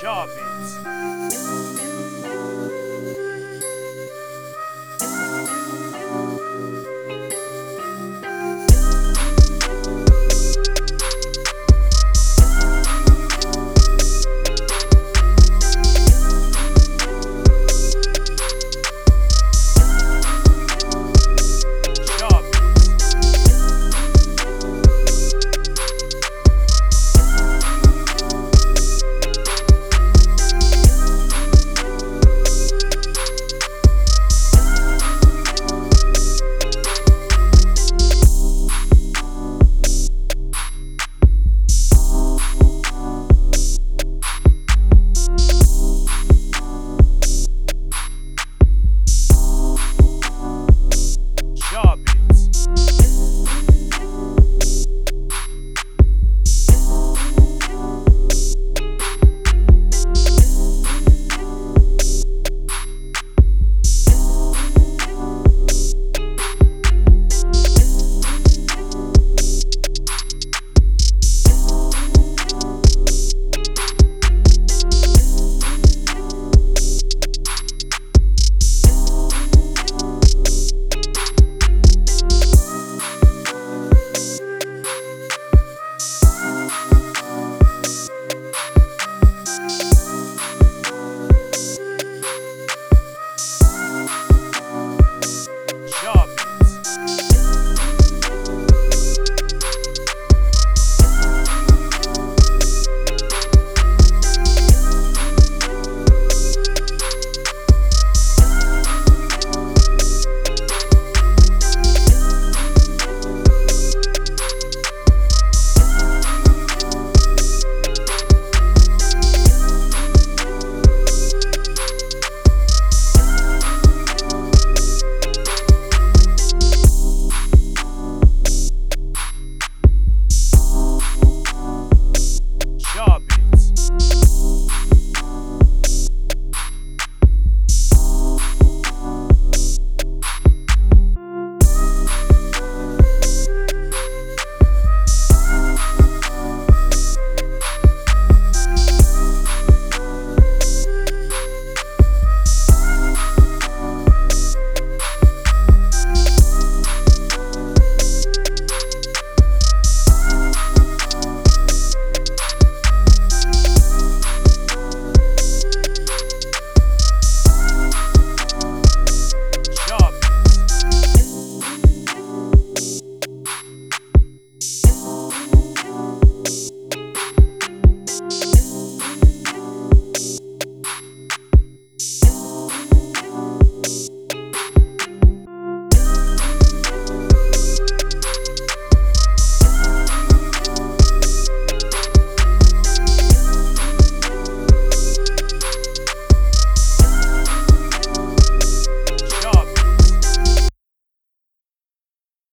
job is.